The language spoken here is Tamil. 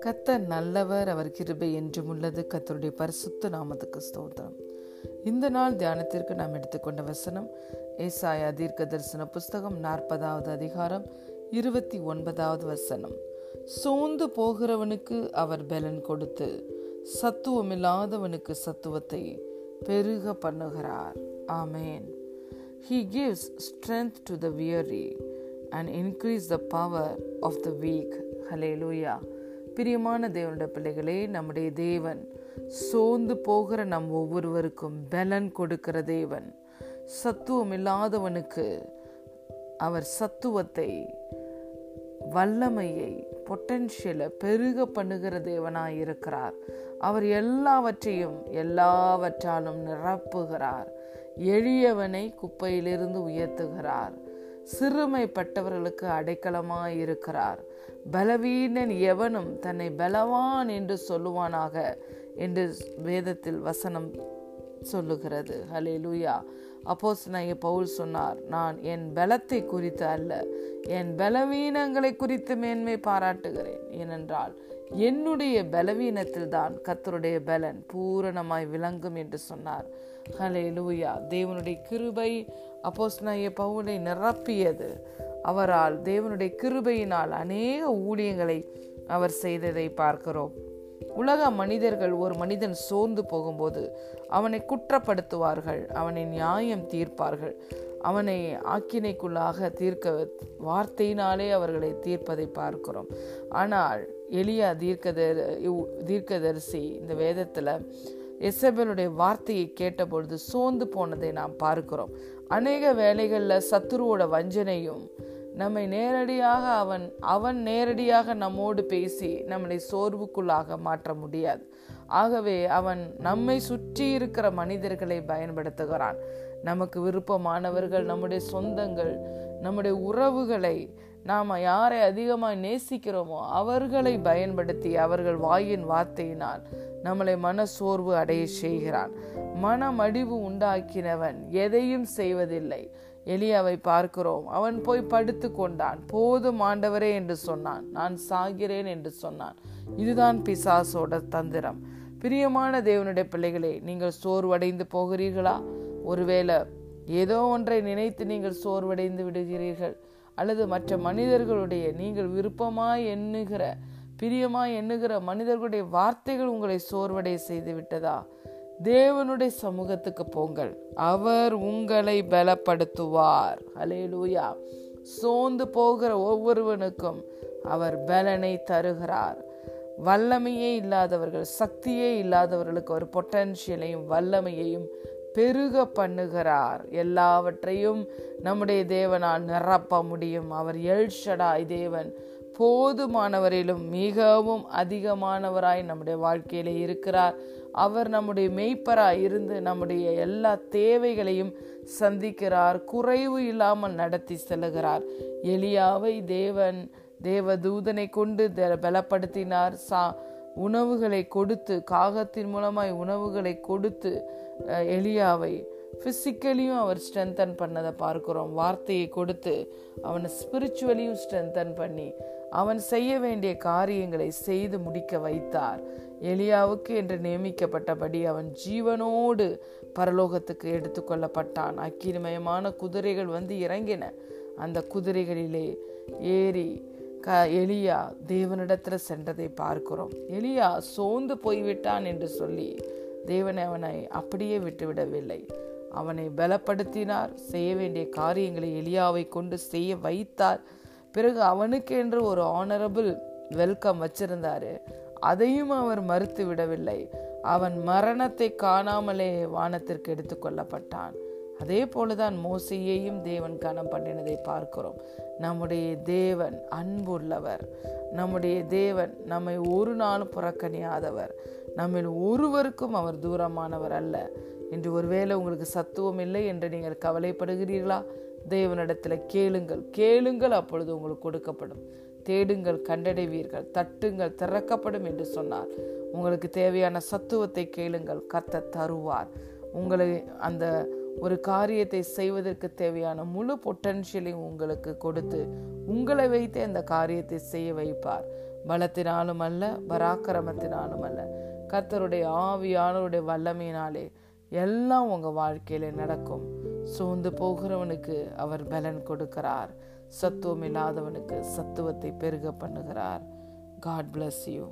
கத்தர் நல்லவர் அவர் கிருபை என்றும் உள்ளது. கத்தருடைய பரிசுத்த நாமத்துக்கு ஸ்தோத்திரம். இந்த நாள் தியானத்திற்கு நாம் எடுத்துக்கொண்ட வசனம் ஏசாயா தீர்க்க தரிசன புஸ்தகம் நாற்பதாவது அதிகாரம் இருபத்தி ஒன்பதாவது வசனம். சோர்ந்து போகிறவனுக்கு அவர் பலன் கொடுத்து சத்துவமில்லாதவனுக்கு சத்துவத்தை பெருக பண்ணுகிறார். ஆமேன். He gives strength to the weary and increase the power of the weak. Hallelujah. பிரியமான தேவனுடைய பிள்ளைகளே நம்முடைய தேவன் சோர்ந்து போகிற நம் ஒவ்வொருவருக்கும் பலன் கொடுக்கிற தேவன் சத்துவம் இல்லாதவனுக்கு அவர் சத்துவத்தை வல்லமையை பொட்டென்ஷியலை பெருக பண்ணுகிற தேவனாய் இருக்கிறார். அவர் எல்லாவற்றையும் எல்லாவற்றாலும் நிரப்புகிறார். எளியவனை குப்பையிலிருந்து உயர்த்துகிறார். சிறுமைப்பட்டவர்களுக்கு அடைக்கலமாய் இருக்கிறார். பலவீனன் எவனும் தன்னை பலவான் என்று சொல்லுவானாக என்று வேதத்தில் வசனம் சொல்லுகிறது. ஹலே லூயா அப்போஸ் பவுல் சொன்னார் நான் என் பலத்தை குறித்து அல்ல என் பலவீனங்களை குறித்து மேன்மை பாராட்டுகிறேன். ஏனென்றால் என்னுடைய பலவீனத்தில் தான் கத்தருடைய பலன் பூரணமாய் விளங்கும் என்று சொன்னார். ஹலே லூயா தேவனுடைய கிருபை அப்போஸ் பவுலை நிரப்பியது. அவரால் தேவனுடைய கிருபையினால் அநேக ஊழியங்களை அவர் செய்ததை பார்க்கிறோம். உலக மனிதர்கள் ஒரு மனிதன் சோர்ந்து போகும்போது அவனை குற்றப்படுத்துவார்கள் அவனை நியாயம் தீர்ப்பார்கள். அவனை ஆக்கினைக்குள்ளாக தீர்க்க வார்த்தையினாலே அவர்களை தீர்ப்பதை பார்க்கிறோம். ஆனால் எளியா தீர்க்கதர் தீர்க்கதரிசி இந்த வேதத்தில் எசபெலுடைய வார்த்தையை கேட்டபொழுது சோர்ந்து போனதை நாம் பார்க்கிறோம். அநேக வேலைகளில் சத்துருவோட வஞ்சனையும் நம்மை நேரடியாக அவன் அவன் நேரடியாக நம்மோடு பேசி நம்மளை சோர்வுக்குள்ளாக மாற்ற முடியாது. ஆகவே அவன் நம்மை சுற்றி இருக்கிற மனிதர்களை பயன்படுத்துகிறான். நமக்கு விருப்பமானவர்கள் நம்முடைய சொந்தங்கள் நம்முடைய உறவுகளை நாம் யாரை அதிகமாக நேசிக்கிறோமோ அவர்களை பயன்படுத்தி அவர்கள் வாயின் வார்த்தையினால் நம்மளை மன சோர்வு அடைய செய்கிறான். மனமடிவு உண்டாக்கினவன் எதையும் செய்வதில்லை. எலியாவை பார்க்கிறோம். அவன் போய் படுத்து கொண்டான். போதும் ஆண்டவரே என்று சொன்னான். நான் சாகிறேன் என்று சொன்னான். இதுதான் பிசாசோட தந்திரம். பிரியமான தேவனுடைய பிள்ளைகளே நீங்கள் சோர்வடைந்து போகிறீர்களா? ஒருவேளை ஏதோ ஒன்றை நினைத்து நீங்கள் சோர்வடைந்து விடுகிறீர்கள். அல்லது மற்ற மனிதர்களுடைய நீங்கள் விருப்பமாய் எண்ணுகிற பிரியமாய் எண்ணுகிற மனிதர்களுடைய வார்த்தைகள் உங்களை சோர்வடை செய்து விட்டதா தேவனுடைய சமூகத்துக்கு போங்கள். அவர் உங்களை பலப்படுத்துவார். ஹலே லூயா சோர்ந்து போகிற ஒவ்வொருவனுக்கும் அவர் பலனை தருகிறார். வல்லமையே இல்லாதவர்கள் சக்தியே இல்லாதவர்களுக்கு ஒரு பொட்டன்ஷியலையும் வல்லமையையும் பெருக பண்ணுகிறார். எல்லாவற்றையும் நம்முடைய தேவனால் நிரப்ப முடியும். அவர் எல்ஷடாய் தேவன் போதுமானவரிலும் மிகவும் அதிகமானவராய் நம்முடைய வாழ்க்கையில இருக்கிறார். அவர் நம்முடைய மெய்ப்பராய் இருந்து நம்முடைய எல்லா தேவைகளையும் சந்திக்கிறார். குறைவு இல்லாமல் நடத்தி செல்லுகிறார். எலியாவை தேவன் தேவ தூதனை கொண்டு பலப்படுத்தினார். சா உணவுகளை கொடுத்து காகத்தின் மூலமாய் உணவுகளை கொடுத்து எலியாவை ஃபிசிக்கலியும் அவர் ஸ்ட்ரென்தன் பண்ணதை பார்க்குறோம். வார்த்தையை கொடுத்து அவனை ஸ்பிரிச்சுவலியும் ஸ்ட்ரென்தன் பண்ணி அவன் செய்ய வேண்டிய காரியங்களை செய்து முடிக்க வைத்தார். எலியாவுக்கு என்று நியமிக்கப்பட்டபடி அவன் ஜீவனோடு பரலோகத்துக்கு எடுத்துக்கொள்ளப்பட்டான் அக்கினிமயமான குதிரைகள் வந்து இறங்கின. அந்த குதிரைகளிலே ஏறி க எலியா தேவனிடத்துல சென்றதை பார்க்கிறோம். எலியா சோர்ந்து போய்விட்டான் என்று சொல்லி தேவனை அவனை அப்படியே விட்டுவிடவில்லை. அவனை பலப்படுத்தினார். செய்ய வேண்டிய காரியங்களை எலியாவை கொண்டு செய்ய வைத்தார். பிறகு அவனுக்கு என்று ஒரு ஆனரபிள் வெல்கம் வச்சிருந்தாரு. அதையும் அவர் மறுத்து விடவில்லை. அவன் மரணத்தை காணாமலே வானத்திற்கு எடுத்துக்கொள்ளப்பட்டான் அதே போலதான் மோசையையும் தேவன் கனம் பண்ணினதை பார்க்கிறோம். நம்முடைய தேவன் அன்புள்ளவர். நம்முடைய தேவன் நம்மை ஒரு நாளும் புறக்கணியாதவர். நம்மில் ஒருவருக்கும் அவர் தூரமானவர் அல்ல. இன்று ஒருவேளை உங்களுக்கு சத்துவம் இல்லை என்று நீங்கள் கவலைப்படுகிறீர்களா? தேவனிடத்தில் கேளுங்கள். கேளுங்கள் அப்பொழுது உங்களுக்கு கொடுக்கப்படும். தேடுங்கள் கண்டடைவீர்கள். தட்டுங்கள் திறக்கப்படும் என்று சொன்னார். உங்களுக்கு தேவையான சத்துவத்தை கேளுங்கள். கத்த தருவார். உங்களை அந்த ஒரு காரியத்தை செய்வதற்கு தேவையான முழு பொட்டன்ஷியலையும் உங்களுக்கு கொடுத்து உங்களை வைத்து அந்த காரியத்தை செய்ய வைப்பார். பலத்தினாலும் அல்ல பராக்கிரமத்தினாலும் அல்ல. கர்த்தருடைய ஆவியானவருடைய வல்லமையினாலே எல்லாம் உங்கள் வாழ்க்கையில் நடக்கும். சோர்ந்து போகிறவனுக்கு அவர் பலன் கொடுக்கிறார். சத்துவம் இல்லாதவனுக்கு சத்துவத்தை பெருக பண்ணுகிறார். God bless you